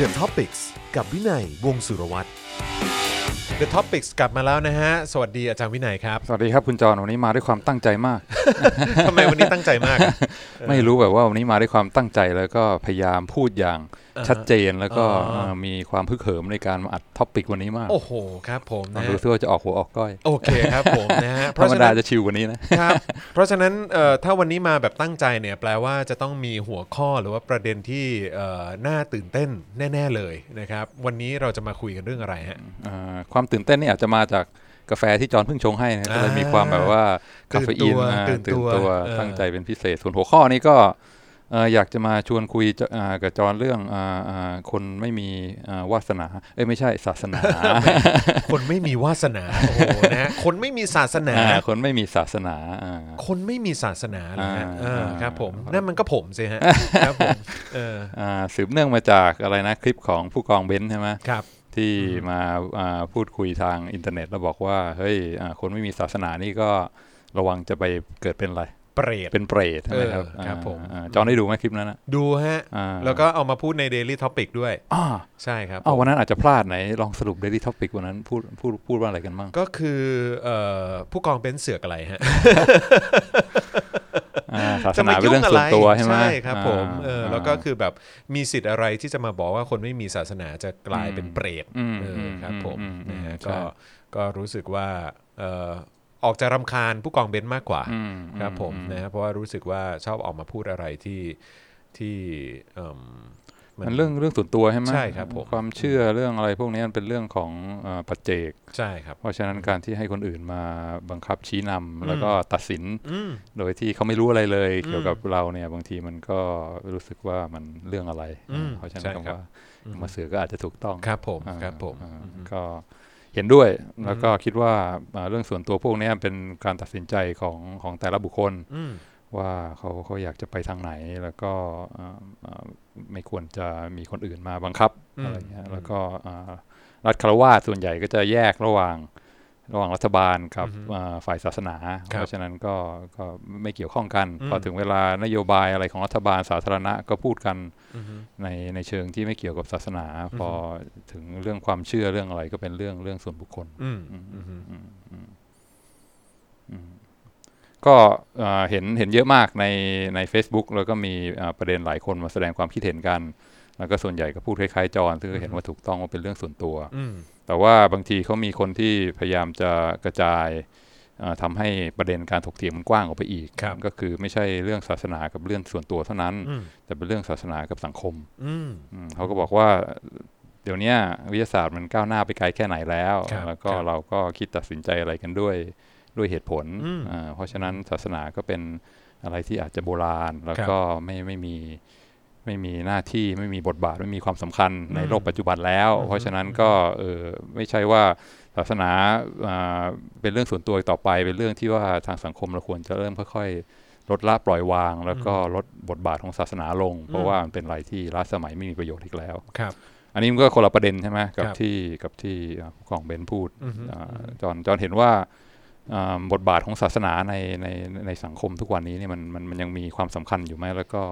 The Topics กับวินัยวงศ์สุรวัตร The Topics กลับมาแล้วนะฮะ สวัสดีอาจารย์วินัยครับ สวัสดีครับคุณจอห์นวันนี้มาด้วยความตั้งใจมาก ทำไมวันนี้ตั้งใจมากอะไม่รู้แบบว่าวันนี้มาด้วยความตั้งใจแล้วก็พยายามพูดอย่างอ่าฮะชัดเจนแล้วก็อ๋อเอ่อมีความฮึกเหิมในการมาอัด topic วันนี้มาก โอ้โหครับผมลองนะดูฮะซิว่าจะออกหัวออกก้อยโอเคครับผมนะฮะเพธรราะรมฉะดานั้นจะชิวกว่านี้นะครับเพราะฉะนั้นเอ่อถ้าวันนี้มาแบบตั้งใจเนี่ยแปลว่าจะต้องมีหัวข้อหรือว่าประเด็นที่เอ่อน่าตื่นเต้นแน่ ๆเลยนะครับ วันนี้เราจะมาคุยกันเรื่องอะไรฮะอ่าความตื่นเต้นนี่อาจจะมาจากกาแฟที่จอห์นเพิ่งชงให้นะก็เลยอ่ามีมีความแบบว่าตื่คานเฟตัอีนวอ่าตื่นตัวตื่นตัวเออตั้งใจเป็นพิเศษส่วนหัวข้อนี้ก็เอ่ออยากจะมาชวนคุยจะอ่ากับจอห์นเรื่องอ่าอ่าคนไม่มีอ่าวาสนา เอ้ยไม่ใช่ศาสนา คนไม่มีวาสนาโอ้โหนะฮะคนไม่มีศาสนาอ่าคนไม่มีศาสนาอ่าคนไม่มีศาสนาเลยฮะอ่าเออครับผมอ่านั่นมันก็ผมสิฮะครับผมเอออ่าสืบเนื่องมาจากอะไรนะคลิปของผู้กองเบนซ์ใช่ไหมครับที่มาอ่าพูดคุยทางอินเทอร์เน็ตแล้วบอกว่าเฮ้ยอ่าคนไม่มีศาสนานี่ก็ระวังจะไปเกิดเป็นอะไร เปรตเป็นเปรตใช่ไหมครับเออครับผมอ่าจอห์นได้ดูไหมคลิปนั้นนะดูฮะอ่าแล้วก็เอามาพูดใน Daily Topic ด้วยอ่าใช่ครับอ้าวผมวันนั้นอาจจะพลาดไป ลองสรุป daily topic วันนั้นพูดพูดพูดว่าอะไรกันบ้างก็คือเอ่อผู้กองเป็นเสือกอะไรฮะอ่าศาสนาเป็นเรื่องส่วนตัวใช่ไหมใช่ครับผมเอออ่าแล้วก็คือแบบมีสิทธิ์อะไรที่จะมาบอกว่าคนไม่มีศาสนาจะกลายเป็นเปรตอืมเอออมครับผมอืมนะฮะใช่ก็ก็รู้สึกว่าเอ่อออกจะรำคาญผู้กองเบนซ์มากกว่าอืมครับผมอืนะฮะเพราะว่ารู้สึกว่าชอบออกมาพูดอะไรที่ที่เอิ่มมันเรื่องเรื่องส่วนตัวใช่ไหมใช่ครับผมความเชื่อเรื่องอะไรพวกนี้มันเป็นเรื่องของเอ่อปัจเจกใช่ครับเพราะฉะนั้นการที่ให้คนอื่นมาบังคับชี้นำแล้วก็ตัดสินอืมโดยที่เขาไม่รู้อะไรเลยอืมเกี่ยวกับเราเนี่ยบางทีมันก็รู้สึกว่ามันเรื่องอะไรอืมเพราะฉะนั้ใช่นครับคำว่ามาเสือก็อาจจะถูกต้องครับผมอ่าครับผมอ่าก็ เห็นด้วย แล้วก็คิดว่าอ่าเรื่องส่วนตัวพวกนี้เป็นการตัดสินใจของของแต่ละบุคคลอืมว่าเขาเขาอยากจะไปทางไหนแล้วก็อ่าอ่าไม่ควรจะมีคนอื่นมาบังคับอืมอะไรเงี้อืยมแล้วก็อ่ารัฐคารวาสส่วนใหญ่ก็จะแยกระหว่าง ระหว่างรัฐบาลกับอือฮึอ่าฝ่ายศาสนาครับเพราะฉะนั้นก็ก็ไม่เกี่ยวข้องกันอืมพอถึงเวลานโยบายอะไรของรัฐบาลสาธารณะก็พูดกันอืมในในเชิงที่ไม่เกี่ยวกับศาสนา พอถึงเรื่องความเชื่อเรื่องอะไรก็เป็นเรื่องเรื่องส่วนบุคคลอืมอืมอืมอืมอืมอืมก็เอ่อเห็นเห็นเยอะมากในใน Facebook แล้วก็มีเอ่อประเด็นหลายคนมาแสดงความคิดเห็นกัน แล้วก็ส่วนใหญ่ก็พูดคล้ายๆจอห์นซึ่งก็เห็นว่าถูกต้องว่าเป็นเรื่องส่วนตัวอืม แต่ว่าบางทีเขามีคนที่พยายามจะกระจายเอ่อทำให้ประเด็นการถกเถียงมันกว้างออกไปอีกครับก็คือไม่ใช่เรื่องศาสนากับเรื่องส่วนตัวเท่านั้นอืมแต่เป็นเรื่องศาสนากับสังคมอืมอืมเขาก็บอกว่าเดี๋ยวเนี้ยวิทยาศาสตร์มันก้าวหน้าไปไกลแค่ไหนแล้วครับแล้วก็ครับเราก็คิดตัดสินใจอะไรกันด้วยด้วยเหตุผลอืมอ่าเพราะฉะนั้นศาสนาก็เป็นอะไรที่อาจจะโบราณ แล้วก็ไม่ไม่มี ไม่มีหน้าที่ไม่มีบทบาทไม่มีความสำคัญในอืมโลกปัจจุบันแล้วอืมเพราะฉะนั้นก็เออไม่ใช่ว่าศาสนาอ่าเป็นเรื่องส่วนตัวอีกต่อไป เป็นเรื่องที่ว่าทางสังคมเราควรจะเริ่มค่อยๆ ลดละปล่อยวาง แล้วก็ลดบทบาทของศาสนาลง เพราะว่ามันเป็นอะไรที่ล้าสมัยไม่มีประโยชน์อีกแล้วครับอันนี้มันก็คนละประเด็นใช่ไหมกับครับที่กับที่อ่าผู้กองเบนพูดอือฮึอ่าอือฮึจอนจอนเห็นว่าอ่าบทบาทของศาสนาในในในสังคมทุกวันนี้เนี่ยมันมันมันยังมีความสำคัญอยู่ไหมแล้วก็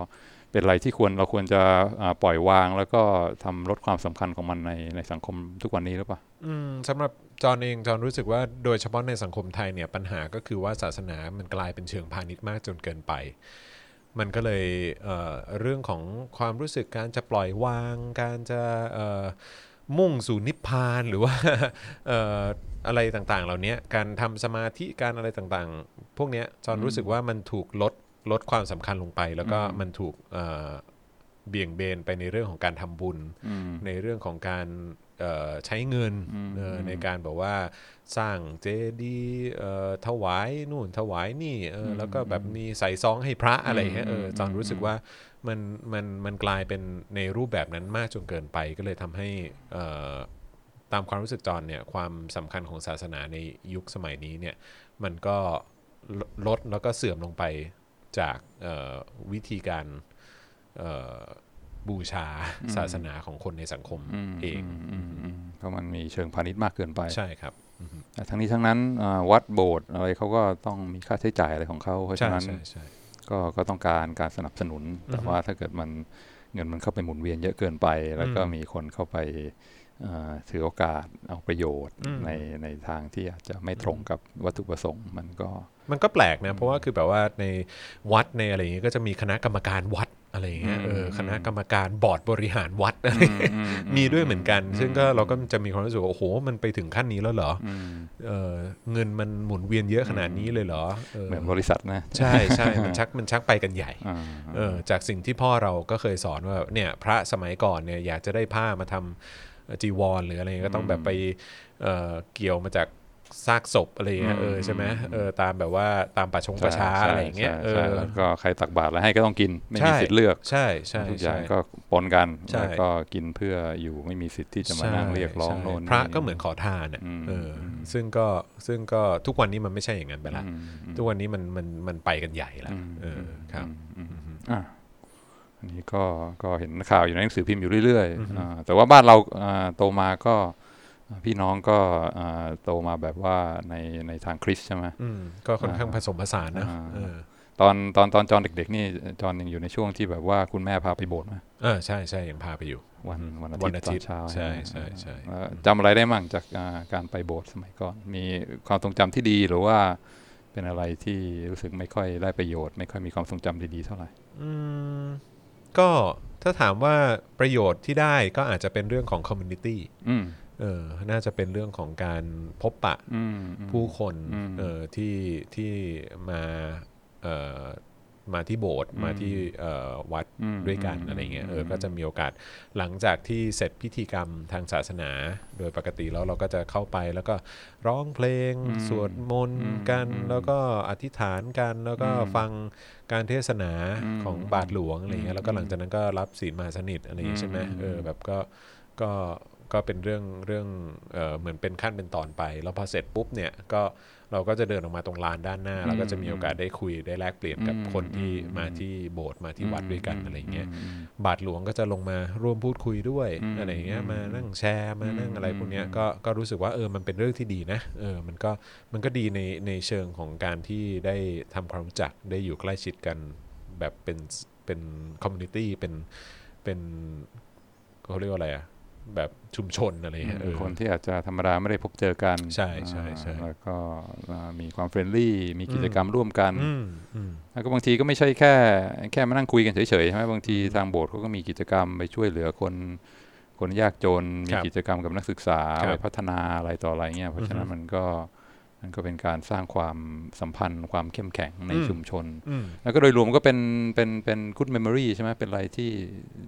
เป็นอะไรที่ควรเราควรจะอ่าปล่อยวาง แล้วก็ทำลดความสำคัญของมันในในสังคมทุกวันนี้หรือเปล่าอืมสำหรับจอห์นเองจอห์นรู้สึกว่าโดยเฉพาะในสังคมไทยเนี่ยปัญหาก็คือว่าศาสนามันกลายเป็นเชิงพาณิชย์มากจนเกินไป มันก็เลยเอ่อเรื่องของความรู้สึกการจะปล่อยวาง การจะเอ่อมุ่งสู่นิพพานหรือว่าเอ่ออะไรต่างๆ เหล่านี้การทำสมาธิการอะไรต่างๆ พวกเนี้ยจอห์นรู้สึกว่ามันถูกลด ลดความสำคัญลงไป แล้วก็มันถูกเอ่อเบี่ยงเบนไปในเรื่องของการทำบุญอืมในเรื่องของการเอ่อใช้เงินอืมเอ่ออมในการแบบว่าสร้างเจดีย์เอ่อถวายนู่นถวายนี่เอออมแล้วก็แบบมีใส่ซองให้พระอะไรเงี้ยเอออมจอนอืมรู้สึกว่ามันมันมันกลายเป็นในรูปแบบนั้นมากจนเกินไปก็เลยทำให้เอ่อตามความรู้สึกจอนเนี่ยความสำคัญของศาสนาในยุคสมัยนี้เนี่ยมันก็ลลดแล้วก็เสื่อมลงไป จากเอ่อวิธีการเอ่อบูชาศาสนาของคนในสังคมมเองมอืมอืมเพราะมันมีเชิงพาณิชย์มากเกินไปใช่ครับแต่ทั้งนี้ทั้งนั้นอ่าวัดโบสถ์อะไรเขาก็ต้องมีค่าใช้จ่ายอะไรของเขาเพราะใช่ฉะนั้นใช่ใช่ก็ก็ต้องการการสนับสนุน แต่อือฮึว่าถ้าเกิดมันเงินมันเข้าไปหมุนเวียนเยอะเกินไป แล้วก็อืมมีคนเข้าไปเอ่อ ถือโอกาสเอาประโยชน์อืมในในทางที่อาจจะไม่ตรงกับวัตถุประสงค์มันก็ มันก็แปลกนะ เพราะว่าคือแบบว่าในวัดในอะไรอย่างเงี้ยก็จะมีคณะกรรมการวัดอะไรอย่างเงี้ยอืมเอออมคณะกรรมการบอร์ดบริหารวัดอะไรอืมมีด้วยเหมือนกันอืมซึ่งก็เราก็จะมีความรู้สึกว่าโอ้โห มันไปถึงขั้นนี้แล้วเหรออืมเออเงินมันหมุนเวียนเยอะขนาดนี้เลยเหรอเออเหมือนบริษัทนะใช่ใช่มันชักมันชักไปกันใหญ่อ่าเออจากสิ่งที่พ่อเราก็เคยสอนว่าเนี่ยพระสมัยก่อนเนี่ยอยากจะได้ผ้ามาทำ จีวรหรืออะไรเงี้ยก็ต้องแบบไปเอ่อเกี่ยวมาจากซากศพอะไรเงี้ยเออใช่ไหมเออตามแบบว่าตามป่าชงประชาใช่อะไรอย่างเงี้ยใช่เอใช่อแล้วก็ใครตักบาตรแล้วให้ก็ต้องกินไม่มีใช่สิทธิ์เลือกใช่ใช่ทุกอย่าใช่งก็ปนกันใช่แล้วก็กินเพื่ออยู่ไม่มีสิทธิ์ที่จะมานั่งเรียกร้องใช่โน่นพระนี่ก็เหมือนขอทานอะอืมเอออซึ่งก็ซึ่งก็ทุกวันนี้มันไม่ใช่อย่างนั้นไปละอืมอืมทุกวันนี้มันมันมันไปกันใหญ่ละอืมเออครับอืมอืมอะ อันนี้ก็ก็เห็นข่าวอยู่ในหนังสือพิมพ์อยู่เรื่อยๆอ่าแต่ว่าบ้านเราอ่าโตมาก็พี่น้องก็อ่าโตมาแบบว่าในในทางคริสต์ใช่ไหมอืมก็ค่อนข้างผสมผสานนะอ่าเออตอนตอนตอนจอนเด็กๆนี่จอนยังอยู่ในช่วงที่แบบว่าคุณแม่พาไปโบสถ์ไหมเออใช่ใช่ยังพาไปอยู่ วันวันอาวัทิตย์ วันอาตอทิตย์ตอนเช้าใช่ไหมใช่ใช่เอ่อจำอะไรได้มั่งจากอ่าการไปโบสถ์สมัยก่อน มีความทรงจำที่ดีหรือว่าเป็นอะไรที่รู้สึกไม่ค่อยได้ประโยชน์ ไม่ค่อยมีความทรงจำดีๆเท่าไหร่อืม ก็ถ้าถามว่าประโยชน์ที่ได้ก็อาจจะเป็นเรื่องของ community อืมเออน่าจะเป็นเรื่องของการพบปะอืมอืมผู้คนอืมเออที่ที่มาเอ่อ มาที่โบสถ์อืมมาที่เอ่อวัดอืมด้วยกันอืมอะไรเงี้ยเอออมก็จะมีโอกาสหลังจากที่เสร็จพิธีกรรมทางศาสนา โดยปกติแล้วเราก็จะเข้าไปแล้วก็ร้องเพลงอืมสวดมนต์อืมกันอืมแล้วก็อธิษฐานกัน แล้วก็อืมฟังการเทศนาอืมของบาทหลวงอะไรเงี้ยแล้วก็หลังจากนั้นก็รับศีลมหาสนิทอะไรอย่างเงี้ยใช่ไหมอืมเออแบบก็ก็ ก็เป็นเรื่องเรื่องเอ่อเหมือนเป็นขั้นเป็นตอนไป แล้วพอเสร็จปุ๊บเนี่ยก็เราก็จะเดินออกมาตรงลานด้านหน้าแล้วก็จะมีโอกาสได้คุยได้แลกเปลี่ยนกับอืมคนที่อืมมาที่โบสถ์มาที่วัดด้วยกันอะไรเงี้ยอืมบาทหลวงก็จะลงมาร่วมพูดคุยด้วยอืมอะไรเงี้ยอืมมานั่งแชร์มานั่งอะไรอืมพวกเนี้ยอืมก็ก็รู้สึกว่าเออมันเป็นเรื่องที่ดีนะเออมันก็มันก็ดีในในเชิงของการที่ได้ทำความรู้จักได้อยู่ใกล้ชิดกันแบบเป็นเป็น community เป็นเป็นเขาเรียกว่าอะไรอะ แบบชุมชนอะไรเงี้ยเออคนที่อาจจะธรรมดาไม่ได้พบเจอกัน ใช่ใช่ใช่อ่าแล้วก็อ่ามีความเฟรนลี่ มีกิจกรรมร่วมกันอืมอืมแล้วก็บางทีก็ไม่ใช่แค่ แค่มานั่งคุยกันเฉยๆใช่ไหมบางทีทางโบสถ์เขาก็มีกิจกรรมไปช่วยเหลือคน คนยากจน มีครับกิจกรรมกับนักศึกษาครับไปพัฒนาอะไรต่ออะไรเงี้ยเพราะฉะนั้นอือฮึมันก็ มันก็เป็นการสร้างความสัมพันธ์ ความเข้มแข็งในอืมชุมชนอืมแล้วก็โดยรวมก็เป็นเป็นเป็น good memory ใช่ไหมเป็นอะไรที่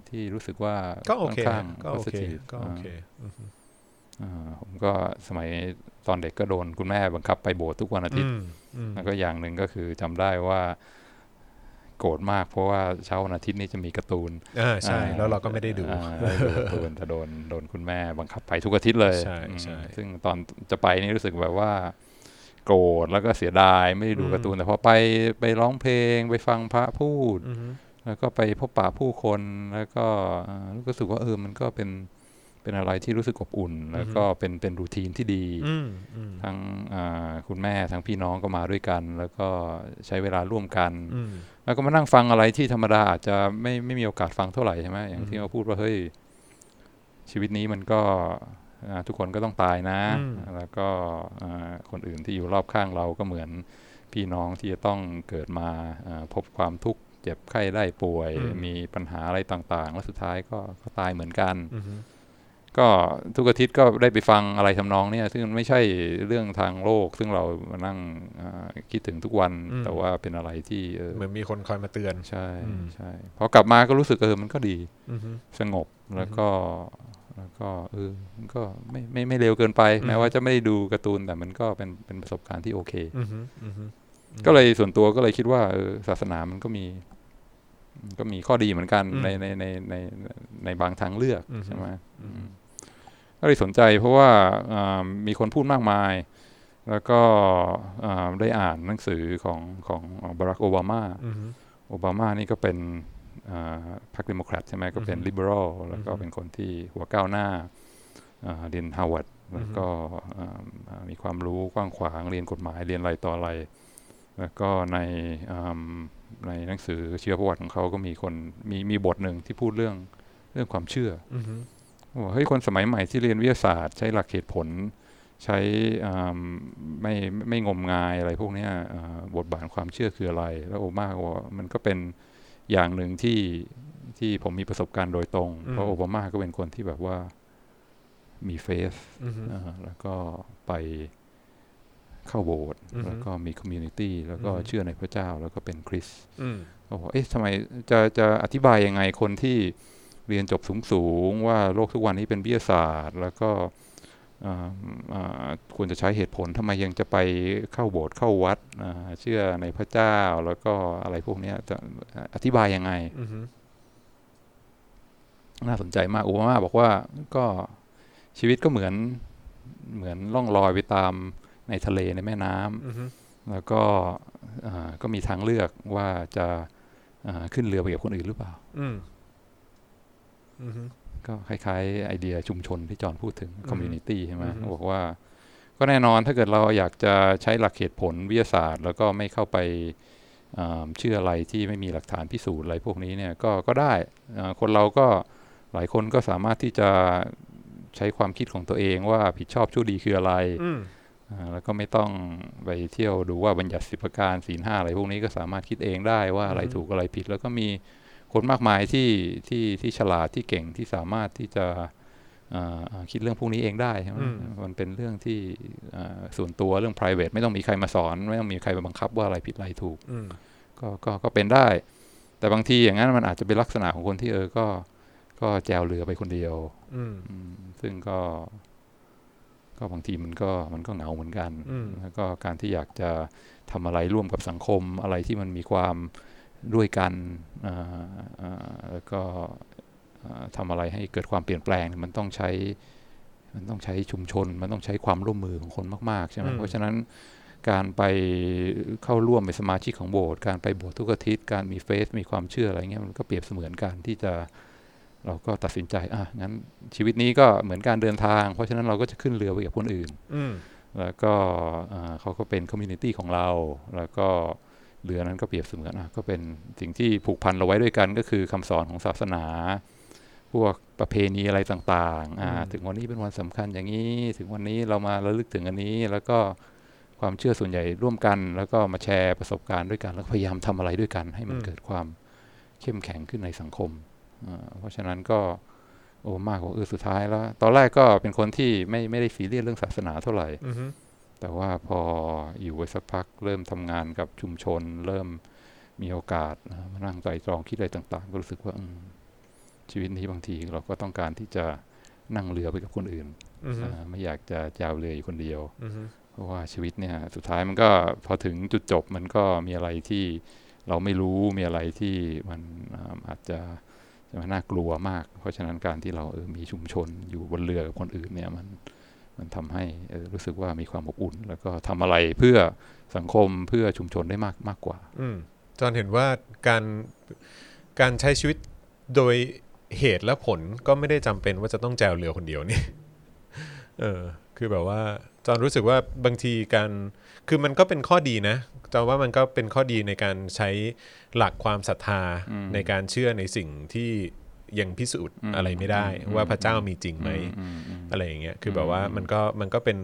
ที่รู้สึกว่าก็โอเคค่อนข้างก็โอเค positive ก็โอเคอืมอ่าผมก็สมัยตอนเด็กก็โดนคุณแม่บังคับไปโบสถ์ทุกวันอาทิตย์อืมอืมแล้วก็อย่างหนึ่งก็คือจำได้ว่าโกรธมากเพราะว่าเช้าวันอาทิตย์นี่จะมีการ์ตูนอ่าใช่อ่แล้วเราก็ไม่ได้ดูอ่าได้ดูการ์ตูนแต่โดนโดนคุณแม่บังคับไปทุกอาทิตย์เลย ใช่อืมใช่ซึ่งตอนจะไปนี่รู้สึกแบบว่า โกรธแล้วก็เสียดายไม่ได้ดูอืมการ์ตูนแต่พอไปไปร้องเพลง ไปฟังพระพูดอืมแล้วก็ไปพบปะผู้คนแล้วก็อ่ารู้สึกว่าเออมันก็เป็นเป็นอะไรที่รู้สึกอบอุ่น แล้วก็เป็นเป็นรูทีนที่ดีอืมอืมทั้งอ่าคุณแม่ทั้งพี่น้องก็มาด้วยกัน แล้วก็ใช้เวลาร่วมกันอืมแล้วก็มานั่งฟังอะไรที่ธรรมดาอาจจะไม่ไม่มีโอกาสฟังเท่าไหร่ใช่ไหมอย่างที่อืมเขาพูดว่าเฮ้ยชีวิตนี้มันก็อ่า ทุกคนก็ต้องตายนะอืมแล้วก็อ่าคนอื่นที่อยู่รอบข้างเราก็เหมือนพี่น้องที่จะต้องเกิดมาอ่าพบความทุกข์เจ็บไข้ได้ป่วย มีปัญหาอะไรต่าง ๆ แล้วสุดท้ายก็ก็ตายเหมือนกันอืมก็ทุกอาทิตย์ก็ได้ไปฟังอะไรทำนองเนี้ยซึ่งมันไม่ใช่เรื่องทางโลก ซึ่งเรามานั่งอ่าคิดถึงทุกวันอืมแต่ว่าเป็นอะไรที่เออเหมือนมีคนคอยมาเตือนใช่อืมใช่พอกลับมาก็รู้สึกเออมันก็ดีอืมสงบแล้วก็ แล้วก็เออมันก็ไม่ไม่ไม่เร็วเกินไปอืมแม้ว่าจะไม่ได้ดูการ์ตูนแต่มันก็เป็นเป็นประสบการณ์ที่โอเคอืมอืมก็เลยส่วนตัวก็เลยคิดว่าเออศาสนามันก็มีมันก็มีข้อดีเหมือนกันอืมในในในในในบางทางเลือกอืมใช่ไหมอืมอืมก็เลยสนใจเพราะว่าอ่ามีคนพูดมากมาย แล้วก็อ่าได้อ่านหนังสือของของบารักโอบามาอืมโอบามานี่ก็เป็นอ่า พรรคเดโมแครตใช่ไหมก็เป็นอือฮึ liberal แล้วก็อือฮึเป็นคนที่หัวก้าวหน้าอ่าเรียนฮาร์วาร์ดแล้วก็อ่าอ่ามีความรู้กว้างขวางเรียนกฎหมายเรียนอะไรต่ออะไร แล้วก็ในอืมในหนังสือชีวประวัติของเขาก็มีคนมีมีบทหนึ่งที่พูดเรื่องเรื่องความเชื่ออือฮึว่าเฮ้ยคนสมัยใหม่ที่เรียนวิทยาศาสตร์ ใช้หลักเหตุผล ใช้อ่าไม่ไม่งมงายอะไรพวกเนี้ยอ่าบทบาทความเชื่อคืออะไร แล้วโอบามาก็บอกว่ามันก็เป็น อย่างหนึ่งที่ที่ผมมีประสบการณ์โดยตรง เพราะโอบามาก็เป็นคนที่แบบว่ามี faith อือฮึอ่าแล้วก็ไปเข้าโบสถ์อือฮึแล้วก็มี community แล้วก็อือฮึเชื่อในพระเจ้าแล้วก็เป็นคริสต์อืมเขาบอกเอ๊ะทำไมจะจะอธิบายยังไงคนที่เรียนจบสูงสูงๆว่าโลกทุกวันนี้เป็นวิทยาศาสตร์ แล้วก็อ่าอ่า ควรจะใช้เหตุผลทำไมยังจะไปเข้าโบสถ์เข้าวัดอ่าเชื่อในพระเจ้าแล้วก็อะไรพวกเนี้ยจะอธิบายยังไงอือฮึน่าสนใจมากโอบามาบอกว่าก็ชีวิตก็เหมือนเหมือนล่องลอยไปตามในทะเลในแม่น้ำอือฮึแล้วก็อ่าก็มีทางเลือกว่าจะอ่าขึ้นเรือไปกับคนอื่นหรือเปล่าอืมอือฮึ ก็คล้ายๆ ไอเดียชุมชนที่จอห์นพูดถึง community ใช่ไหมอือฮึเขาบอกว่า ก็แน่นอนถ้าเกิดเราอยากจะใช้หลักเหตุผลวิทยาศาสตร์ แล้วก็ไม่เข้าไปอ่าเชื่ออะไรที่ไม่มีหลักฐานพิสูจน์อะไรพวกนี้เนี่ยก็ก็ได้อ่าคนเราก็หลายคนก็สามารถที่จะใช้ความคิดของตัวเองว่าผิดชอบชั่วดีคืออะไรอืมอ่าแล้วก็ไม่ต้องไปเที่ยวดูว่าบัญญัติสิบประการศีลห้าอะไรพวกนี้ก็สามารถคิดเองได้ว่าอะไรอือฮึถูกอะไรผิด แล้วก็มี คนมากมายที่ที่ที่ฉลาดที่เก่งที่สามารถที่จะอ่าอ่าคิดเรื่องพวกนี้เองได้ใช่ไหมมันเป็นเรื่องที่อ่าส่วนตัวเรื่อง private ไม่ต้องมีใครมาสอน ไม่ต้องมีใครมาบังคับว่าอะไรผิดอะไรถูกอืมก็ก็ก็เป็นได้ แต่บางทีอย่างนั้นมันอาจจะเป็นลักษณะของคนที่เออก็ ก็แจวเรือไปคนเดียวอืมอืมซึ่งก็ ก็บางทีมันก็มันก็เหงาเหมือนกันอืมแล้วก็การที่อยากจะทำอะไรร่วมกับสังคมอะไรที่มันมีความ ด้วยกันอ่าอ่าแล้วก็อ่าทำอะไรให้เกิดความเปลี่ยนแปลงเนี่ยมันต้องใช้มันต้องใช้ชุมชน มันต้องใช้ความร่วมมือของคนมากๆใช่ไหมอืมเพราะฉะนั้นการไปเข้าร่วมเป็นสมาชิกของโบสถ์การไปโบสถ์ทุกอาทิตย์การมี faith มีความเชื่ออะไรเงี้ยมันก็เปรียบเสมือนการที่จะเราก็ตัดสินใจอะงั้นชีวิตนี้ก็เหมือนการเดินทาง เพราะฉะนั้นเราก็จะขึ้นเรือไปกับคนอื่นอืมแล้วก็อ่าเขาก็เป็น community ของเรา แล้วก็ เรือนั้นก็เปรียบเสมือนอะก็เป็นสิ่งที่ผูกพันเราไว้ด้วยกันก็คือคำสอนของศาสนา พวกประเพณีอะไรต่างๆอ่าอืมถึงวันนี้เป็นวันสำคัญอย่างนี้ ถึงวันนี้เรามาระลึกถึงอันนี้ แล้วก็ความเชื่อส่วนใหญ่ร่วมกัน แล้วก็มาแชร์ประสบการณ์ด้วยกัน แล้วก็พยายามทำอะไรด้วยกัน ให้มันเกิดความเข้มแข็งขึ้นในสังคมอ่าเพราะฉะนั้นก็โอ้มากกว่าเออสุดท้ายแล้ว ตอนแรกก็เป็นคนที่ไม่ไม่ได้ซีเรียสเรื่องศาสนาเท่าไหร่อือฮึ แต่ว่าพออยู่ไว้สักพักเริ่มทำงานกับชุมชน เริ่มมีโอกาสนะมานั่งไตรตรองคิดอะไรต่างๆ ก็รู้สึกว่าอืมชีวิตนี้บางทีเราก็ต้องการที่จะนั่งเรือไปกับคนอื่นอือฮึอ่าไม่อยากจะจาวเรืออยู่คนเดียวอือฮึเพราะว่าชีวิตเนี่ยสุดท้ายมันก็พอถึงจุดจบมันก็มีอะไรที่เราไม่รู้มีอะไรที่มันอ่าอาจจะจะน่ากลัวมาก เพราะฉะนั้นการที่เราเออมีชุมชนอยู่บนเรือกับคนอื่นเนี่ยมัน มันทำให้เออรู้สึกว่ามีความอบอุ่น แล้วก็ทำอะไรเพื่อสังคมเพื่อชุมชนได้มากมากกว่าอืมจอห์นเห็นว่าการการใช้ชีวิตโดยเหตุและผลก็ไม่ได้จำเป็นว่าจะต้องแจวเรือคนเดียวนี่เออคือแบบว่าจอห์นรู้สึกว่าบางทีการคือมันก็เป็นข้อดีนะจอห์นว่ามันก็เป็นข้อดีในการใช้หลักความศรัทธาอืมในการเชื่อในสิ่งที่ ยังพิสูจน์อืมอะไรไม่ได้อืมว่าพระเจ้ามีจริงไหมอืมอืมอะไรอย่างเงี้ยคือแบบว่าอืมมันก็มันก็เป็น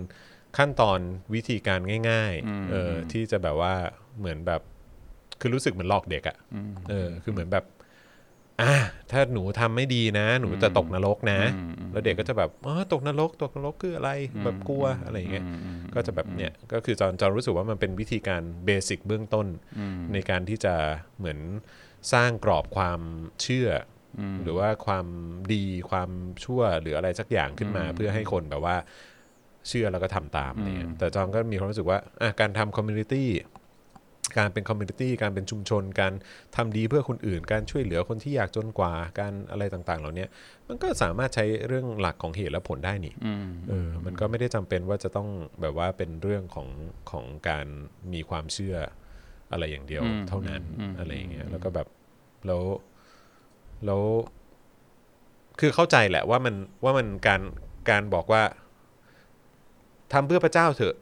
ขั้นตอนวิธีการง่ายอืมๆเอออมที่จะแบบว่าเหมือนแบบคือรู้สึกเหมือนหลอกเด็กอะ่ะอืมเออคือเหมือนแบบอ่าถ้าหนูทำไม่ดีนะ หนูจะตกนรกนะอืมอืมแล้วเด็กก็จะแบบอ๋อตกนรกตกนรกคืออะไรแบบกลัวอะไรอย่างเงี้ยมอืมก็จะแบบเนี่ยก็คือจอนจอนรู้สึกว่ามันเป็นวิธีการเบสิกเบื้องต้นอืมในการที่จะเหมือนสร้างกรอบความเชื่อ หรือว่าความดีความชั่วหรืออะไรสักอย่างขึ้นมาอืมเพื่อให้คนแบบว่าเชื่อแล้วก็ทำตามอืมเนี่ยแต่จอห์นก็มีความรู้สึกว่าอะการทำ community การเป็น community การเป็นชุมชน การทำดีเพื่อคนอื่น การช่วยเหลือคนที่ยากจนกว่าการอะไรต่างๆ เหล่านี้มันก็สามารถใช้เรื่องหลักของเหตุและผลได้นี่อืมเออมันก็ไม่ได้จำเป็นว่าจะต้องแบบว่าเป็นเรื่องของของการมีความเชื่ออะไรอย่างเดียวอืมเท่านั้นอืมอะไรอย่างเงี้ยอืมแล้วก็แบบแล้ว แล้วคือเข้าใจแหละว่ามันว่ามันการการบอกว่าทำเพื่อพระเจ้าเถอะ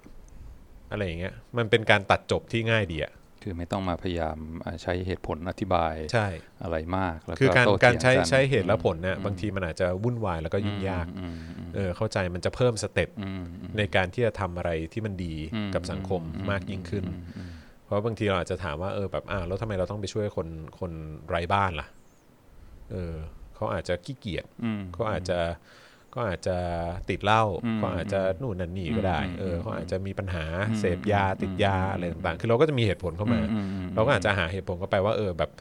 อะไรอย่างเงี้ยมันเป็นการตัดจบที่ง่ายดีอะคือไม่ต้องมาพยายามอ่าใช้เหตุผลอธิบายใช่อะไรมากแล้วคือการโต้การเถียงใช้กันใช้เหตุและผลเนี่ยบางทีมันอาจจะวุ่นวายแล้วก็ยุ่งยากอืมอืมเออเข้าใจมันจะเพิ่มสเต็ปอืมอืมในการที่จะทำอะไรที่มันดีอืมกับสังคมมากยิ่งขึ้นอืมอืมเพราะบางทีเราอาจจะถามว่าเออแบบอ้าวแล้วทำไมเราต้องไปช่วยคนคนไร้บ้านล่ะ เออเขาอาจจะขี้เกียจอืมเขาอาจจะก็อาจจะติดเหล้าอืมเขาอาจจะนู่นนั่นนี่ก็ได้อืมเออเขาอาจจะมีปัญหาอืมเสพยาติดยาอืมอะไรต่างๆ คือเราก็จะมีเหตุผลเข้ามาอืมอืมเราก็อาจจะหาเหตุผลเข้าไปว่า เออแบบ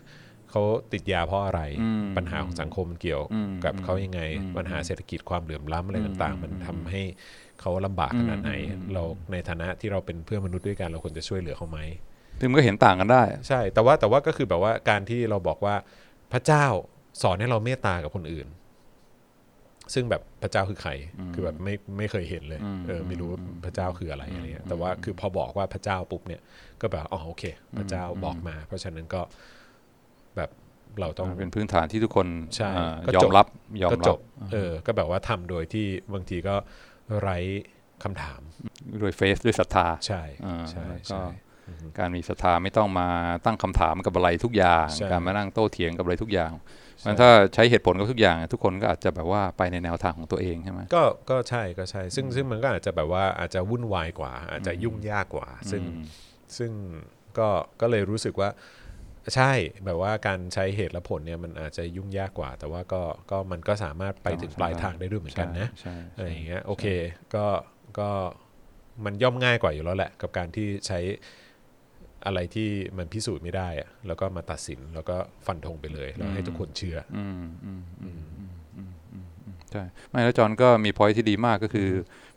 เขาติดยาเพราะอะไรอืมปัญหาของสังคมมันเกี่ยวอืมกับเขายังไงอืมปัญหาเศรษฐกิจความเหลื่อมล้ำอะไรอืมต่างๆ มันทำให้เขาลำบากขนาดไหนอืมเราในฐานะที่เราเป็นเพื่อนมนุษย์ด้วยกันเราควรจะช่วยเหลือเขาไหมซึ่งมันก็เห็นต่างกันได้ ใช่ แต่ว่าแต่ว่าก็คือแบบว่าการที่เราบอกว่าพระเจ้า สอนให้เราเมตตากับคนอื่น ซึ่งแบบพระเจ้าคือใครคือแบบไม่ไม่เคยเห็นเลยอืมเออไม่รู้ว่าพระเจ้าคืออะไรอะไรเงี้ยแต่ว่าคือพอบอกว่าพระเจ้าปุ๊บเนี่ย ก็แบบอ๋อโอเค พระเจ้าบอกมา เพราะฉะนั้นก็แบบเราต้องเป็นพื้นฐานที่ทุกคนใช่อ่าก็ยอจมบรับยอมก็รัจบบเออ ก็แบบว่าทำโดยที่บางทีก็ไร้คำถาม ด้วยเฟซด้วยศรัทธา ใช่อ่าใช่แล้วก็ใช่ การมีศรัทธาไม่ต้องมาตั้งคำถามกับอะไรทุกอย่างใช่การมานั่งโต้เถียงกับอะไรทุกอย่างใช่มันถ้าใช้เหตุผลกับทุกอย่าง ทุกคนก็อาจจะแบบว่าไปในแนวทางของตัวเองใช่ไหมก็ก็ใช่ก็ใช่ ซึ่งซึ่งมันก็อาจจะแบบว่าอาจจะวุ่นวายกว่า อาจจะยุ่งยากกว่า ซึ่งอืมซึ่งก็ก็เลยรู้สึกว่าใช่แบบว่าการใช้เหตุและผลเนี่ยมันอาจจะยุ่งยากกว่า แต่ว่าก็ก็มันก็สามารถไปถึงปลายทางได้ด้วยเหมือนกันนะใช่อะไรใช่อย่างเงี้ยโอเคก็ก็มันย่อมง่ายกว่าอยู่แล้วแหละ กับการที่ใช้ อะไรที่มันพิสูจน์ไม่ได้อะแล้วก็มาตัดสินแล้วก็ฟันธงไปเลย แล้วให้ทุกคนเชื่ออืมอืมอืมอืมอืมอืมอืมใช่ไม่แล้วจอห์นก็มีพอยที่ดีมากก็คือ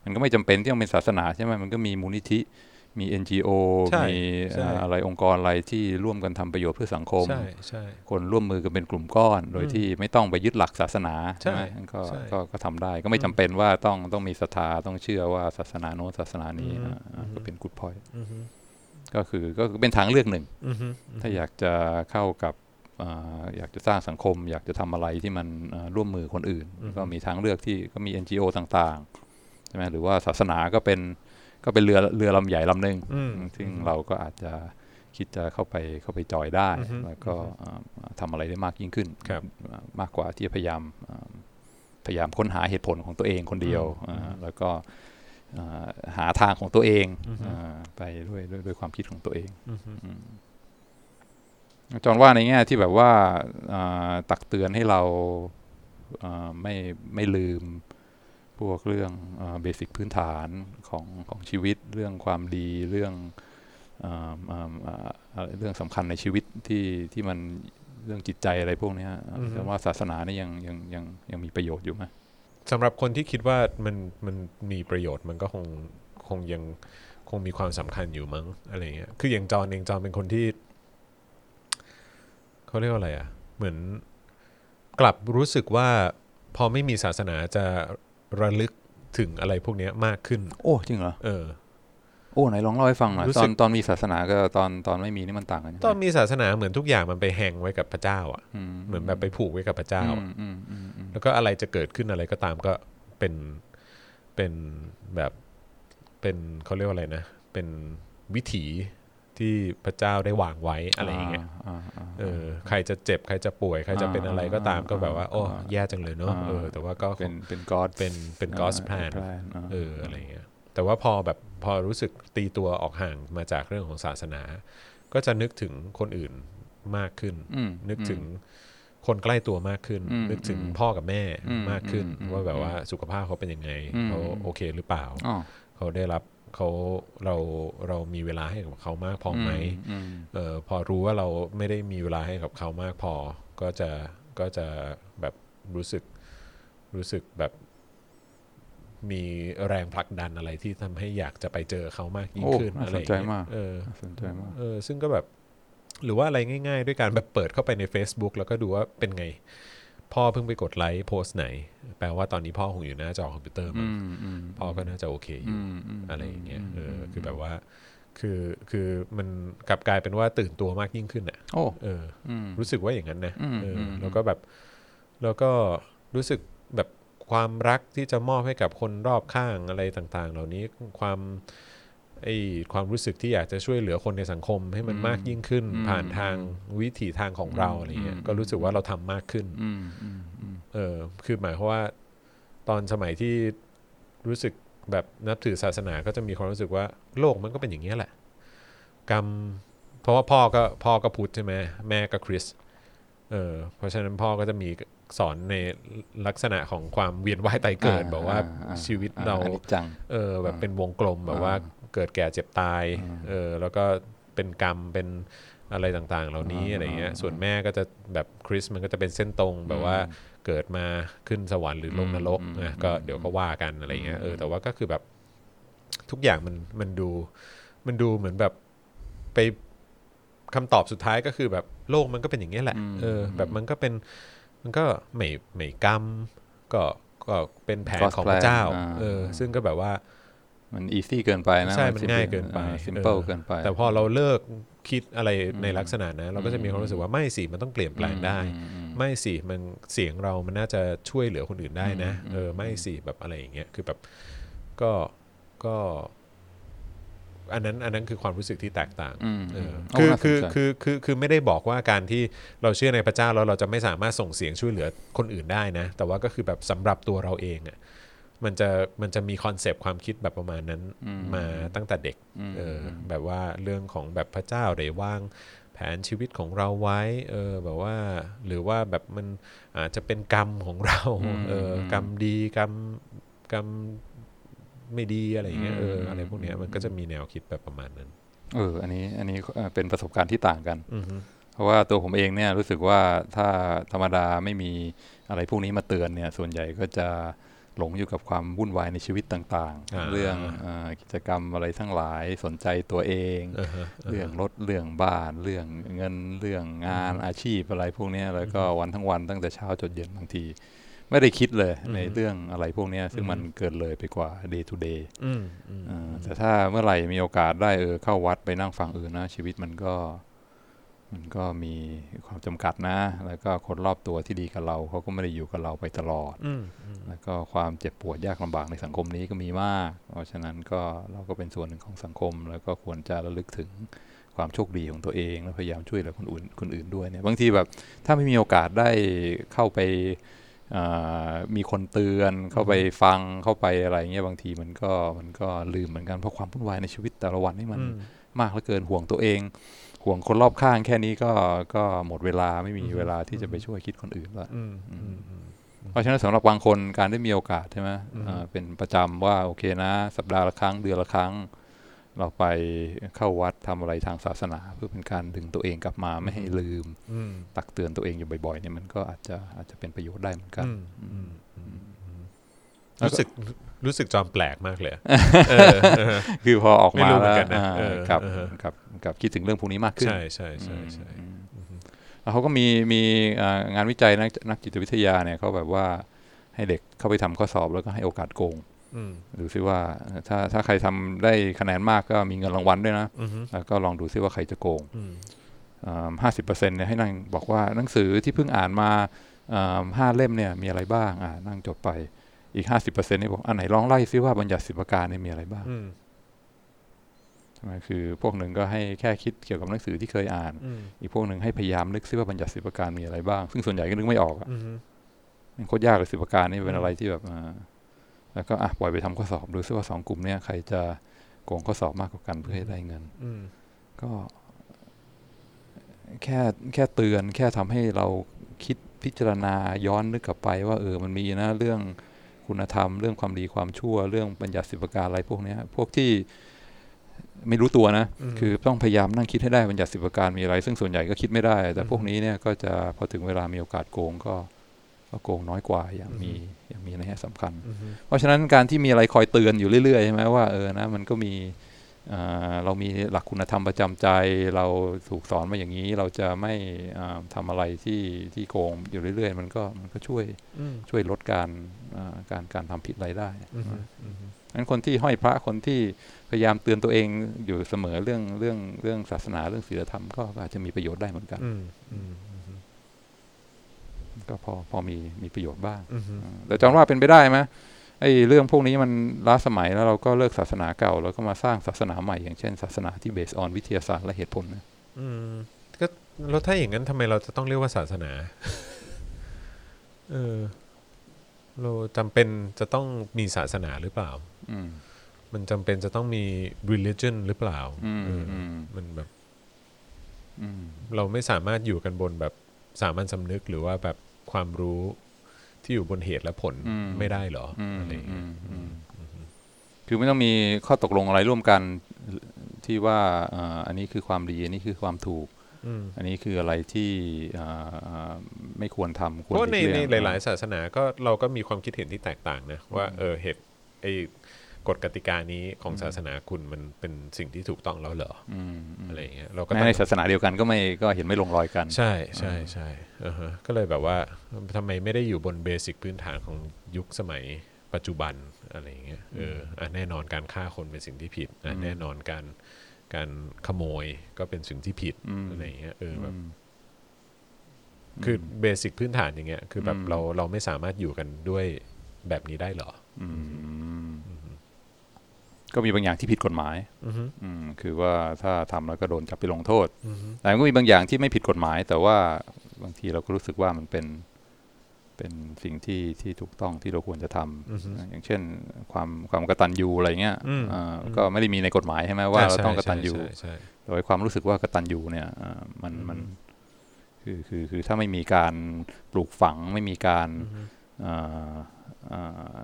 มันก็ไม่จำเป็นที่ต้องเป็นศาสนาใช่ไหมมันก็มีมูลนิธิมี NGO ใช่มีใช่อ่าอะไรองค์กรอะไรที่ร่วมกันทำประโยชน์เพื่อสังคมใช่ใช่คนร่วมมือกันเป็นกลุ่มก้อน โดยที่ไม่ต้องไปยึดหลักศาสนาใช่ไหมก็ใช่ก็ก็ทำได้ก็ไม่จำเป็นว่าต้องต้องมีศรัทธาต้องเชื่อว่าศาสนาโน้นศาสนานี้อืมอ่าอ่าก็เป็นกุดพอยอือฮึ ก็คือก็คือเป็นทางเลือกหนึ่งอือฮึถ้าอยากจะเข้ากับอ่าอยากจะสร้างสังคม อยากจะทำอะไรที่มันอ่าร่วมมือคนอื่น ก็มีทางเลือกที่ก็มี NGO ต่างๆใช่ไหมหรือว่าศาสนาก็เป็นก็เป็นเรือเรือลำใหญ่ลำหนึ่งอืมซึ่งเราก็อาจจะคิดจะเข้าไปเข้าไปจอยได้ แล้วก็อ่าทำอะไรได้มากยิ่งขึ้นครับอ่ามากกว่าที่จะพยายามอ่าพยายามค้นหาเหตุผลของตัวเองคนเดียวอ่าแล้วก็อ่า หาทางของตัวเองอ่าไปด้วยด้วยด้วยความคิดของตัวเองอือฮึจอนว่าในแง่ที่แบบว่าอ่าตักเตือนให้เราอ่าไม่ไม่ลืมพวกเรื่องเบสิกพื้นฐานของของชีวิต เรื่องความดีเรื่องอ่าอ่าอ่าอ่าเรื่องสำคัญในชีวิตที่ที่มันเรื่องจิตใจอะไรพวกเนี้ยอือฮึแต่ว่าศาสนานี่ยังยังยังยังมีประโยชน์อยู่ไหม สำหรับคนที่คิดว่ามันมันมีประโยชน์มันก็คงคงยังคงมีความสำคัญอยู่มั้งอะไรเงี้ยคืออย่างจอนเองจอนเป็นคนที่เขาเรียกว่าอะไรอะ เหมือนกลับรู้สึกว่าพอไม่มีศาสนาจะระลึกถึงอะไรพวกเนี้ยมากขึ้น โอ้ จริงเหรอ เออโอ้ไหนลองเล่าให้ฟังหน่อยรู้ตสึอกนตอนมีศาสนาก็ตอนตอนไม่มีนี่มันต่างกันยังไงตอนมีศาสนาเหมือนทุกอย่างมันไปแหงไว้กับพระเจ้าอะอืมเหมือนแบบไปผูกไว้กับพระเจ้าอือะมอืมอืมอืมแล้วก็อะไรจะเกิดขึ้นอะไรก็ตามก็เป็นเป็นแบบเป็นเขาเรียกว่าอะไรนะ เป็นวิถีที่พระเจ้าได้วางไว้อะไรอย่างเงี้ยอ่าอ่าเออ ใครจะเจ็บ ใครจะป่วย ใครจะเป็นอะไรก็ตามอ่าก็แบบว่า โอ้อ่าแย่จังเลยเนาะอ่าเออ แต่ว่าก็เป็นเป็นก็อดเป็นเป็น God's plan เออ อะไรเงี้ย แต่ว่าพอแบบพอรู้สึกตีตัวออกห่างมาจากเรื่องของศาสนา ก็จะนึกถึงคนอื่นมากขึ้น นึกถึงคนใกล้ตัวมากขึ้นอืมนึกถึงอืมพ่อกับแม่อืมมากขึ้นอืมว่าแบบว่าสุขภาพเขาเป็นยังไงอืมเขาโอเคหรือเปล่าอ๋อเขาได้รับเขาเราเรามีเวลาให้กับเขามากพอไหมอืมเออพอรู้ว่าเราไม่ได้มีเวลาให้กับเขามากพอ ก็จะก็จะแบบรู้สึกรู้สึกแบบ มีแรงผลักดันอะไรที่ทำให้อยากจะไปเจอเขามากยิ่งโอ้ขึ้นน่าอะไรสอนย่างใจเงี้ยมากเออน่าสนใจมากเออซึ่งก็แบบ หรือว่าอะไรง่ายๆ ด้วยการแบบเปิดเข้าไปใน Facebook แล้วก็ดูว่าเป็นไง พ่อเพิ่งไปกดไลค์โพสต์ไหน แปลว่าตอนนี้พ่อคงอยู่หน้าจอคอมพิวเตอร์มั้อืงมอืมพ่อก็น่าจะโอเคอยู่อืมมอะไรอย่างเงี้ยเอออมคือแบบว่าคือคือมันกลับกลายเป็นว่าตื่นตัวมากยิ่งขึ้นอะโอ้เอออืมรู้สึกว่าอย่างนั้นนะอืมเอออมแล้วก็แบบ แล้วก็รู้สึกแบบ ความรักที่จะมอบให้กับคนรอบข้างอะไรต่างๆ เหล่านี้ความไอ้ความรู้สึกที่อยากจะช่วยเหลือคนในสังคมให้มันมากยิ่งขึ้นอืมผ่านทางวิถีทางของเราอะไรเงี้ยอืมก็รู้สึกว่าเราทำมากขึ้นอืมอืมอืมเออคือหมายความว่า ตอนสมัยที่รู้สึกแบบนับถือศาสนาก็จะมีความรู้สึกว่าโลกมันก็เป็นอย่างนี้ยแหละ กรรม เพราะว่าพ่อก็พ่อก็พุทธใช่ไหมแม่ก็คริสต์เออเพราะฉะนั้นพ่อก็จะมี สอนในลักษณะของความเวียนว่ายตายเกิดบอกว่าอ่ชีวิตอ่เราอันนี้จังเออแบบเป็นวงกลมแบบว่าเกิดแก่เจ็บตายเออแล้วก็เป็นกรรมเป็นอะไรต่างๆ เหล่านี้อะไรเงี้ยส่วนแม่ก็จะแบบคริสต์มันก็จะเป็นเส้นตรงแบบว่าเกิดมาขึ้นสวรรค์หรือลงนรกนะก็เดี๋ยวก็ว่ากันอะไรเงี้ยเออแต่ว่าก็คือแบบทุกอย่างมันมันดูมันดูเหมือนแบบไปคำตอบสุดท้ายก็คือแบบโลกมันก็เป็นอย่างนี้ยแหละอืมเออแบบมันก็เป็น มันก็ไม่ไม่กรรมก็ก็เป็นแผน God's ของพระเจ้า plan อ่าเออซึ่งก็แบบว่า มัน easy เกินไปนะ ใช่ มันง่ายเกินไป simple เออเกินไป แต่พอเราเลิกคิดอะไรในลักษณะนั้นเราก็จะมีความรู้สึกว่าไม่สิมันต้องเปลี่ยนแปลงได้อืมอืมไม่สิมันเสียงเรามันน่าจะช่วยเหลือคนอื่นได้นะอืมเออไม่สิแบบอะไรอย่างเงี้ยคือแบบก็ก็ อันนั้นอันนั้นคือความรู้สึกที่แตกต่างอืมเออโอ้คือน่าสนคือใจคือคือคือไม่ได้บอกว่าการที่เราเชื่อในพระเจ้าแล้วเราจะไม่สามารถส่งเสียงช่วยเหลือคนอื่นได้นะ แต่ว่าก็คือแบบสำหรับตัวเราเองอะมันจะมันจะมีคอนเซปต์ความคิดแบบประมาณนั้นมาตั้งแต่เด็กมเออแบบว่าเรื่องของแบบพระเจ้าได้วางแผนชีวิตของเราไว้เออแบบว่าหรือว่าแบบมันอาจจะเป็นกรรมของเราเออกรรมดีกรรมกรรม ไม่ดีอะไรอย่างเงี้ยเอออะไรพวกเนี้ยมันก็จะมีแนวคิดแบบประมาณนั้น เออ อันนี้อันนี้เอ่อเป็นประสบการณ์ที่ต่างกันอือฮึเพราะว่าตัวผมเองเนี่ยรู้สึกว่าถ้าธรรมดาไม่มีอะไรพวกนี้มาเตือนเนี่ย ส่วนใหญ่ก็จะหลงอยู่กับความวุ่นวายในชีวิตต่างอ่าๆเรื่องเออกิจกรรมอะไรทั้งหลายสนใจตัวเองอ่าฮะเรื่องรถเรื่องบ้าน เรื่องเงินเรื่องงานอาชีพอะไรพวกเนี้ยแล้วก็วันทั้งวันตั้งแต่เช้าจนเย็นบางที ไม่ได้คิดเลยในเรื่องอะไรพวกเนี้ยซึ่งมันเกินเลยไปกว่า day to day อืมอืมเออแต่ถ้าเมื่อไหร่มีโอกาสได้เออเข้าวัดไปนั่งฟังเออนะ ชีวิตมันก็ มันก็มีความจำกัดนะ แล้วก็คนรอบตัวที่ดีกับเราเขาก็ไม่ได้อยู่กับเราไปตลอดอืมอืมแล้วก็ความเจ็บปวดยากลำบากในสังคมนี้ก็มีมาก เพราะฉะนั้นก็เราก็เป็นส่วนหนึ่งของสังคม แล้วก็ควรจะระลึกถึงความโชคดีของตัวเองแล้วพยายามช่วยเหลือคนอื่นคนอื่นด้วยเนี่ยบางทีแบบถ้าไม่มีโอกาสได้เข้าไปอ่า มีคนเตือนเข้าไปฟังเข้าไปอะไรเงี้ยบางทีมันก็มันก็ลืมเหมือนกันเพราะความวุ่นวายในชีวิตแต่ละวันนี่มันอืมมากเหลือเกินห่วงตัวเอง ห่วงคนรอบข้างแค่นี้ก็ก็หมดเวลาไม่มีเวลาที่จะไปช่วยคิดคนอื่นแล้วอืมอืมอืมเพราะฉะนั้นสำหรับบางคนการได้มีโอกาสใช่ไหมอ่าเป็นประจำว่าโอเคนะ สัปดาห์ละครั้งเดือนละครั้ง เราไปเข้าวัดทำอะไรทางศาสนา เพื่อเป็นการดึงตัวเองกลับมาไม่ให้ลืมอืมตักเตือนตัวเองอยู่บ่อยๆเนี่ยมันก็อาจจะอาจจะเป็นประโยชน์ได้เหมือนกันอืมอืมอืมอืมแล้วก็รู้สึกรู้สึกจอมแปลกมากเลยอะเออเออคือพอออกไม่มารู้เหมืแล้อวนกันนะอ่าเออกับเออกับกับคิดถึงเรื่องพวกนี้มากขึ้น ใช่ใช่ใช่ใช่อืมอืมแล้วเขาก็มีมีอ่างานวิจัยนักนักจิตวิทยาเนี่ยเขาแบบว่าให้เด็กเข้าไปทำข้อสอบแล้วก็ให้โอกาสโกงอืม ดูซิว่าถ้าถ้าใครทำได้คะแนนมากก็มีเงินรางวัลด้วยนะอืมแล้วก็ลองดูซิว่าใครจะโกงอืมห้าสิบเปอร์เซ็นต์เนี่ยให้นั่งบอกว่าหนังสือที่เพิ่งอ่านมาอ่าห้าเล่มเนี่ยมีอะไรบ้างอ่านั่งจดไปอีกห้าสิบเปอร์เซ็นต์นี่บอกอันไหนลองไล่ซิว่าบัญญัติสิบประการเนี่ยมีอะไรบ้างอืมใช่ไหมคือพวกหนึ่งก็ให้แค่คิดเกี่ยวกับหนังสือที่เคยอ่านอืมอีกพวกหนึ่งให้พยายามนึกซิว่าบัญญัติสิบประการมีอะไรบ้าง ซึ่งส่วนใหญ่ก็นึกไม่ออกอะอืมมันโคตรยากเลยสิบประการนี่เป็นอะไรที่แบบอ่า แล้วก็อะปล่อยไปทำข้อสอบดูซิว่าสองกลุ่มเนี่ยใครจะโกงข้อสอบมากกว่ากันเพื่อให้ได้เงินอืมก็แค่แค่เตือนแค่ทำให้เราคิดพิจารณาย้อนนึกกลับไปว่าเออมันมีนะเรื่องคุณธรรม เรื่องความดีความชั่ว เรื่องบัญญัติสิบประการอะไรพวกเนี้ยพวกที่ไม่รู้ตัวนะ คือต้องพยายามนั่งคิดให้ได้บัญญัติสิบประการมีอะไร ซึ่งส่วนใหญ่ก็คิดไม่ได้ แต่พวกนี้เนี่ยก็จะพอถึงเวลามีโอกาสโกงก็ ก็โกงน้อยกว่าอย่างมีอย่างมีนัยสำคัญอืมเพราะฉะนั้นการที่มีอะไรคอยเตือนอยู่เรื่อยๆใช่ไหมว่าเออนะมันก็มีอ่าเรามีหลักคุณธรรมประจำใจ เราถูกสอนมาอย่างนี้ เราจะไม่อ่าทำอะไรที่ที่โกงอยู่เรื่อยๆ มันก็มันก็ช่วยอืมช่วยลดการอ่าการการทำผิดอะไรได้อืมอืมงั้นคนที่ห้อยพระคนที่พยายามเตือนตัวเองอยู่เสมอเรื่องเรื่องเรื่องศาสนาเรื่องศีลธรรมก็ก็อาจจะมีประโยชน์ได้เหมือนกันอืมอืม ก็พอพอมีมีประโยชน์บ้างอืมแต่จองว่าเป็นไปได้ไหมไอ้เรื่องพวกนี้มันล้าสมัยแล้วเราก็เลิกศาสนาเก่า แล้วก็มาสร้างศาสนาใหม่ อย่างเช่น ศาสนาที่เบสออนวิทยาศาสตร์และเหตุผลนะอืมก็แล้วถ้าอย่างนั้นทำไมเราจะต้องเรียกว่าศาสนา เออ เราจำเป็นจะต้องมีศาสนาหรือเปล่า อืมมันจำเป็นจะต้องมี religion หรือเปล่าอืมเออออืมมันแบบอืมเราไม่สามารถอยู่กันบนแบบสามัญสำนึกหรือว่าแบบ ความรู้ที่อยู่บนเหตุและผลอืมไม่ได้เหรออืมอะไรอย่างอืเงี้ยมอืมคือไม่ต้องมีข้อตกลงอะไรร่วมกันที่ว่าเอ่ออันนี้คือความดีอันนี้คือความถูกอืมอันนี้คืออะไรที่เอ่อเอ่อไม่ควรทำควรเพราะในลีกในเลี่ยงหลาย ๆ ศาสนาก็เราก็มีความคิดเห็นที่แตกต่างนะว่าเออเหตุไอ้ กฎกติกานี้ของศาสนาคุณมันเป็นสิ่งที่ถูกต้องแล้วเหรออืมอืมอะไรอย่างเงี้ยเราก็แม้ตั้งในศาสนาเดียวกันก็ไม่ก็เห็นไม่ลงรอยกัน ใช่ใช่ใช่อ่าฮะก็เลยแบบว่าทำไมไม่ได้อยู่บนเบสิกพื้นฐานของยุคสมัยปัจจุบันอะไรอย่างเงี้ยเอออะแน่นอนการฆ่าคนเป็นสิ่งที่ผิดอะแน่นอนการการขโมยก็เป็นสิ่งที่ผิดอืมอะไรอย่างเงี้ยเออแบบอืมคือเบสิกพื้นฐานอย่างเงี้ย คือแบบอืมเราเราไม่สามารถอยู่กันด้วยแบบนี้ได้เหรออืม ก็มีบางอย่างที่ผิดกฎหมายอือฮึอืมคือว่าถ้าทำแล้วก็โดนจับไปลงโทษอือฮึแต่ก็มีบางอย่างที่ไม่ผิดกฎหมาย แต่ว่าบางทีเราก็รู้สึกว่ามันเป็นเป็นสิ่งที่ที่ถูกต้องที่เราควรจะทำอือฮึอย่างเช่น ความความกตัญญูอะไรเงี้ยอืมอ่าก็ไม่ได้มีในกฎหมายใช่ไหมว่าเราต้องกตัญญูใช่ใช่โดยความรู้สึกว่ากตัญญูเนี่ยอ่ามันมันคือคือคือถ้าไม่มีการปลูกฝังไม่มีการอือฮึอ่าอ่า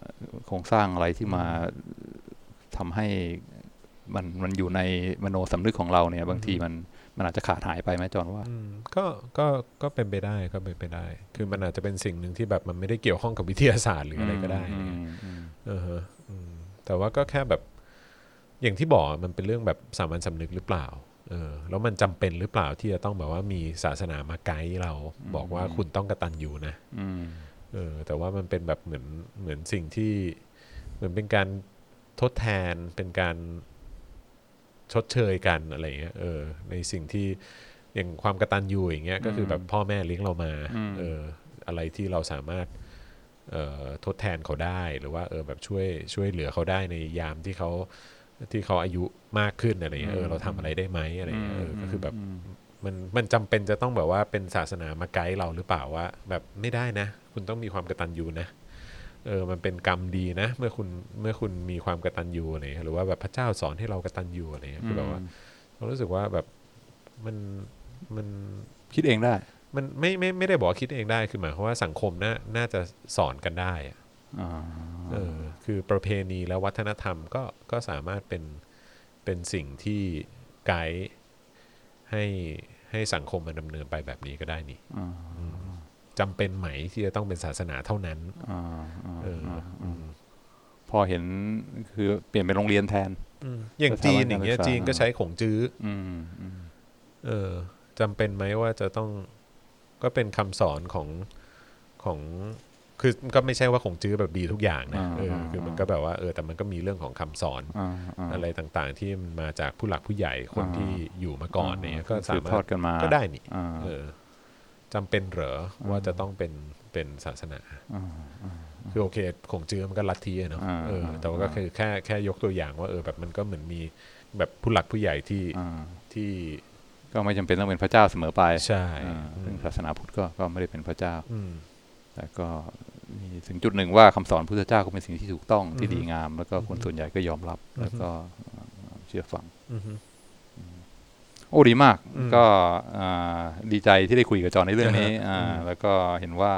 โครงสร้างอะไรที่มา ทำให้มันมันอยู่ในมโนสำนึกของเราเนี่ย บางทีมันมันอาจจะขาดหายไปไหมจอนว่าอืมก็ก็ก็เป็นไปได้ก็เป็นไปได้ คือมันอาจจะเป็นสิ่งหนึ่งที่แบบมันไม่ได้เกี่ยวข้องกับวิทยาศาสตร์หรืออะไรก็ได้อืมอืมเออฮะอืมแต่ว่าก็แค่แบบอย่างที่บอกมันเป็นเรื่องแบบสามัญสำนึกหรือเปล่าเออแล้วมันจำเป็นหรือเปล่าที่จะต้องแบบว่ามีศาสนามาไกด์เราบอกว่าคุณต้องกระตันอยู่นะอืมเออแต่ว่ามันเป็นแบบเหมือนเหมือนสิ่งที่เหมือนเป็นการ ทดแทนเป็นการชดเชยกันอะไรอย่างเงี้ยเออในสิ่งที่อย่างความกระตันยูอย่างเงี้ยก็คือแบบพ่อแม่เลี้ยงเรามาเอออะไรที่เราสามารถเอ่อทดแทนเขาได้หรือว่าเออแบบช่วยช่วยเหลือเขาได้ในยามที่เขาที่เขาอายุมากขึ้นอะไรเงี้ยเออเราทำอะไรได้ไหมอะไรเงี้ยเออก็คือแบบมันมันจำเป็นจะต้องแบบว่าเป็นศาสนามาไกด์เราหรือเปล่าว่า แบบไม่ได้นะ คุณต้องมีความกตัญญูนะ เออมันเป็นกรรมดีนะ เมื่อคุณเมื่อคุณมีความกตัญญูอะไรเงี้ยหรือว่าแบบพระเจ้าสอนให้เรากตัญญูอะไรเงี้ยคือแบบว่าเรารู้สึกว่าแบบมันมันคิดเองได้ มันไม่ไม่ไม่ได้บอกว่าคิดเองได้คือหมายความว่าสังคมน่าน่าจะสอนกันได้อะอ่าเออคือประเพณีและวัฒนธรรมก็ก็สามารถเป็นเป็นสิ่งที่ไกด์ให้ให้สังคมมันดำเนินไปแบบนี้ก็ได้นี่ อ่าจำเป็นไหมที่จะต้องเป็นศาสนาเท่านั้นอ่าอ่าเอออืมพอเห็นคือเปลี่ยนเป็นโรงเรียนแทนอย่างสถาบันจีนอย่างเงี้ยการศึกษาจีนก็ใช้ขงจื้ออืมอืมเออจำเป็นไหมว่าจะต้องก็เป็นคำสอนของของคือก็ไม่ใช่ว่าขงจื้อแบบดีทุกอย่างนะเออคือมันก็แบบว่าเออแต่มันก็มีเรื่องของคำสอนอ่าาอะไรต่างๆ ที่มันมาจากผู้หลักผู้ใหญ่คนอ่าที่อยู่มาก่อนเนี่ยก็สาสืบมาทอรดถกันมาก็ได้นี่อ่าเออ จำเป็นเหรอว่าจะต้องเป็นเป็นศาสนาอ่าคือโอเคคงจื้อมันก็ลัทธิอะเนาะอ่าเอออ่าแต่ว่าก็คือแค่แค่ยกตัวอย่างว่าเออแบบมันก็เหมือนมีแบบผู้หลักผู้ใหญ่ที่อ่าที่ก็ไม่จำเป็นต้องเป็นพระเจ้าเสมอไปใช่อ่าซึ่งศาสนาพุทธก็ก็ไม่ได้เป็นพระเจ้าอืมแต่ก็มีถึงจุดหนึ่งว่าคำสอนพุทธเจ้าก็เป็นสิ่งที่ถูกต้องที่อือฮึดีงาม แล้วก็คนส่วนใหญ่ก็ยอมรับ แล้วก็เชื่อฟังอือฮึ โอ้ดีมากอืมก็อ่าดีใจที่ได้คุยกับจอห์นในเรื่องนี้อ่าฮะอ่าอืมแล้วก็เห็นว่า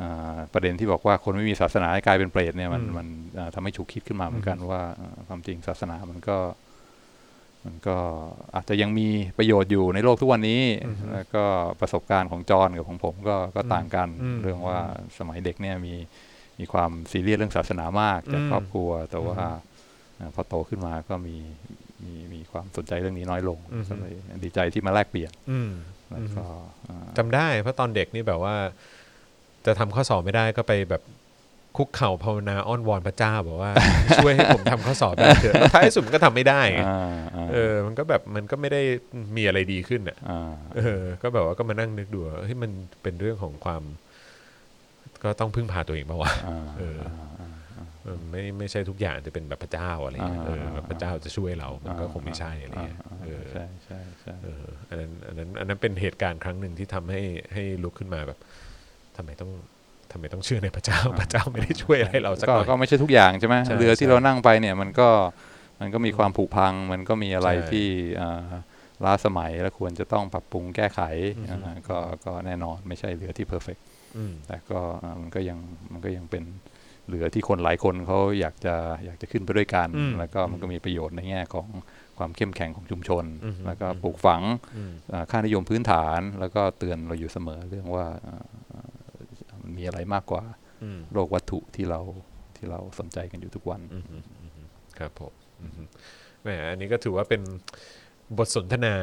อ่าประเด็นที่บอกว่าคนไม่มีศาสนาให้กลายเป็นเปรตเนี่ยมันอืมมันอ่าทำให้ฉุกคิดขึ้นมาเหมือนกันว่าอ่าความจริงศาสนามันก็ มันก็อาจจะยังมีประโยชน์อยู่ในโลกทุกวันนี้ แล้วก็ประสบการณ์ของจอห์นกับของผมก็ก็ต่างกันอืมเรื่องว่าสมัยเด็กเนี่ยมีมีความซีเรียสเรื่องศาสนามากจากอืมครอบครัว แต่ว่าอืมอ่าพอโตขึ้นมาก็มี มีมีความสนใจเรื่องนี้น้อยลงอืมก็เลยดีใจที่มาแลกเปลี่ยนอืมแล้วก็อ่าจำได้เพราะตอนเด็กนี่แบบว่า จะทำข้อสอบไม่ได้ก็ไปแบบคุกเข่าภาวนาอ้อนวอนพระเจ้าบอกว่า ช่วยให้ผมทำข้อสอบได้เถอะแล้วท้ายสุดมันก็ทำไม่ได้ไงอ่าอ่าเออ มันก็แบบมันก็ไม่ได้มีอะไรดีขึ้นอะอ่าเออ ก็แบบว่าก็มานั่งนึกดูว่าเฮ้ยมันเป็นเรื่องของความ ก็ต้องพึ่งพาตัวเองปะวะอ่าเออาาเออ ไม่ไม่ใช่ทุกอย่างจะเป็นแบบพระเจ้าอะไรเงี้ยอ่าเออแบบพระเจ้าจะช่วยเรา มันก็คงไม่ใช่อะไรเงี้ยอ่าเออใช่ใช่ใช่เอออันนั้นอันนั้นอันนั้นเป็นเหตุการณ์ครั้งหนึ่งที่ทำให้ให้ลุกขึ้นมาแบบทำไมต้องทำไมต้องเชื่อในพระเจ้าพระเจ้าไม่ได้ช่วยอะไรเราสักก็หน่อยก็ไม่ใช่ทุกอย่างใช่ไหมใช่เรือที่ใช่เรานั่งไปเนี่ยมันก็มันก็มีความผุพัง มันก็มีอะไรใช่ที่อ่าล้าสมัยและควรจะต้องปรับปรุงแก้ไขอือฮึอ่าก็ก็แน่นอนไม่ใช่เรือที่เพอร์เฟกอืมแต่ก็อ่ามันก็ยังมันก็ยังเป็น เรือที่คนหลายคนเขาอยากจะอยากจะขึ้นไปด้วยกันอืมแล้วก็มันก็มีประโยชน์ในแง่ของความเข้มแข็งของชุมชนอือฮึแล้วก็ปลูกฝังอืมอ่าค่านิยมพื้นฐาน แล้วก็เตือนเราอยู่เสมอเรื่องว่าอ่าอ่ามันมีอะไรมากกว่าอืมโลกวัตถุที่เราที่เราสนใจกันอยู่ทุกวันอืมอืมอืมครับผมอืมแหมอันนี้ก็ถือว่าเป็น บทสนทนา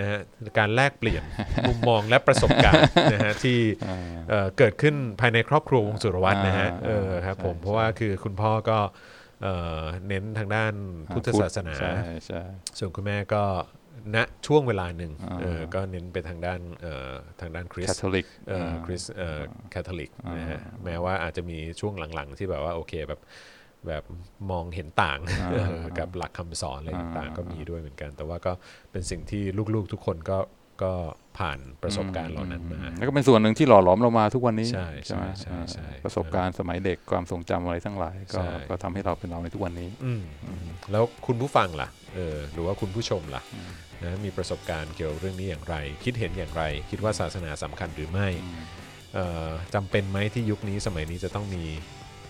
นะฮะการแลกเปลี่ยนมุมมองและประสบการณ์นะฮะที่เอ่อเกิดขึ้นภายในครอบครัววงสุรวัตรนะฮะอ่าเออครับผมใช่เพราะว่าคือคุณพ่อก็เอ่อเน้นทางด้านพุทธศาสนาใช่ใช่ส่วนคุณแม่ก็ณช่วงเวลาหนึ่งอ่าเออก็เน้นไปทางด้านเอ่อทางด้านคริสต์คาทอลิกเอ่อคริสต์เอ่อคาทอลิกนะฮะแม้ว่าอาจจะมีช่วงหลังๆ ที่แบบว่าโอเคแบบ แบบมองเห็นต่างเออกับหลักคำสอนอะไรต่างๆ ก็มีด้วยเหมือนกัน แต่ว่าก็เป็นสิ่งที่ลูกๆทุกคนก็ก็ผ่านประสบการณ์เหล่านั้นมาแล้วก็เป็นส่วนหนึ่งที่หล่อหลอมเรามาทุกวันนี้ใช่ใช่ไหมใช่ใช่อ่าประสบการณ์สมัยเด็กความทรงจำอะไรทั้งหลาย ก็ใช่ก็ทำให้เราเป็นเราในทุกวันนี้อืมแล้วคุณผู้ฟังล่ะเออหรือว่าคุณผู้ชมล่ะนะมีประสบการณ์เกี่ยวกับเรื่องนี้อย่างไร คิดเห็นอย่างไร คิดว่าศาสนาสำคัญหรือไม่เอ่อจำเป็นไหมที่ยุคนี้สมัยนี้จะต้องมี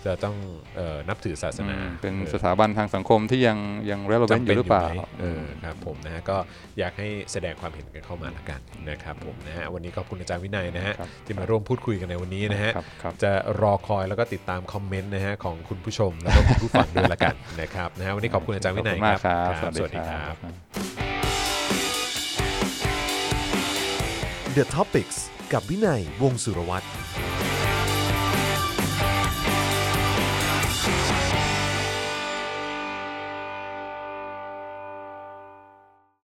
จะต้องเอ่อนับถือศาสนาอืมเป็นออสถาบันทางสังคมที่ยังยัง relevant อยู่หรือเปล่าจำนยู่ไหมเออครับผมนะฮะก็อยากให้แสดงความเห็นกันเข้ามาละกันนะครับผมนะฮะวันนี้ขอบคุณอาจารย์วินัยนะฮะครับที่มาร่วมพูดคุยกันในวันนี้นะฮะครับครับจะรอคอยแล้วก็ติดตามคอมเมนต์นะฮะของคุณผู้ชมแล้วก็คุณผู้ฟังด้วยละกันนะครับนะฮะวันนี้ขอบคุณอาจารย์วินัยขอบคุณมากครับครับสวัสดีครับ The Topics กับวินัยวงศ์สุรวัตร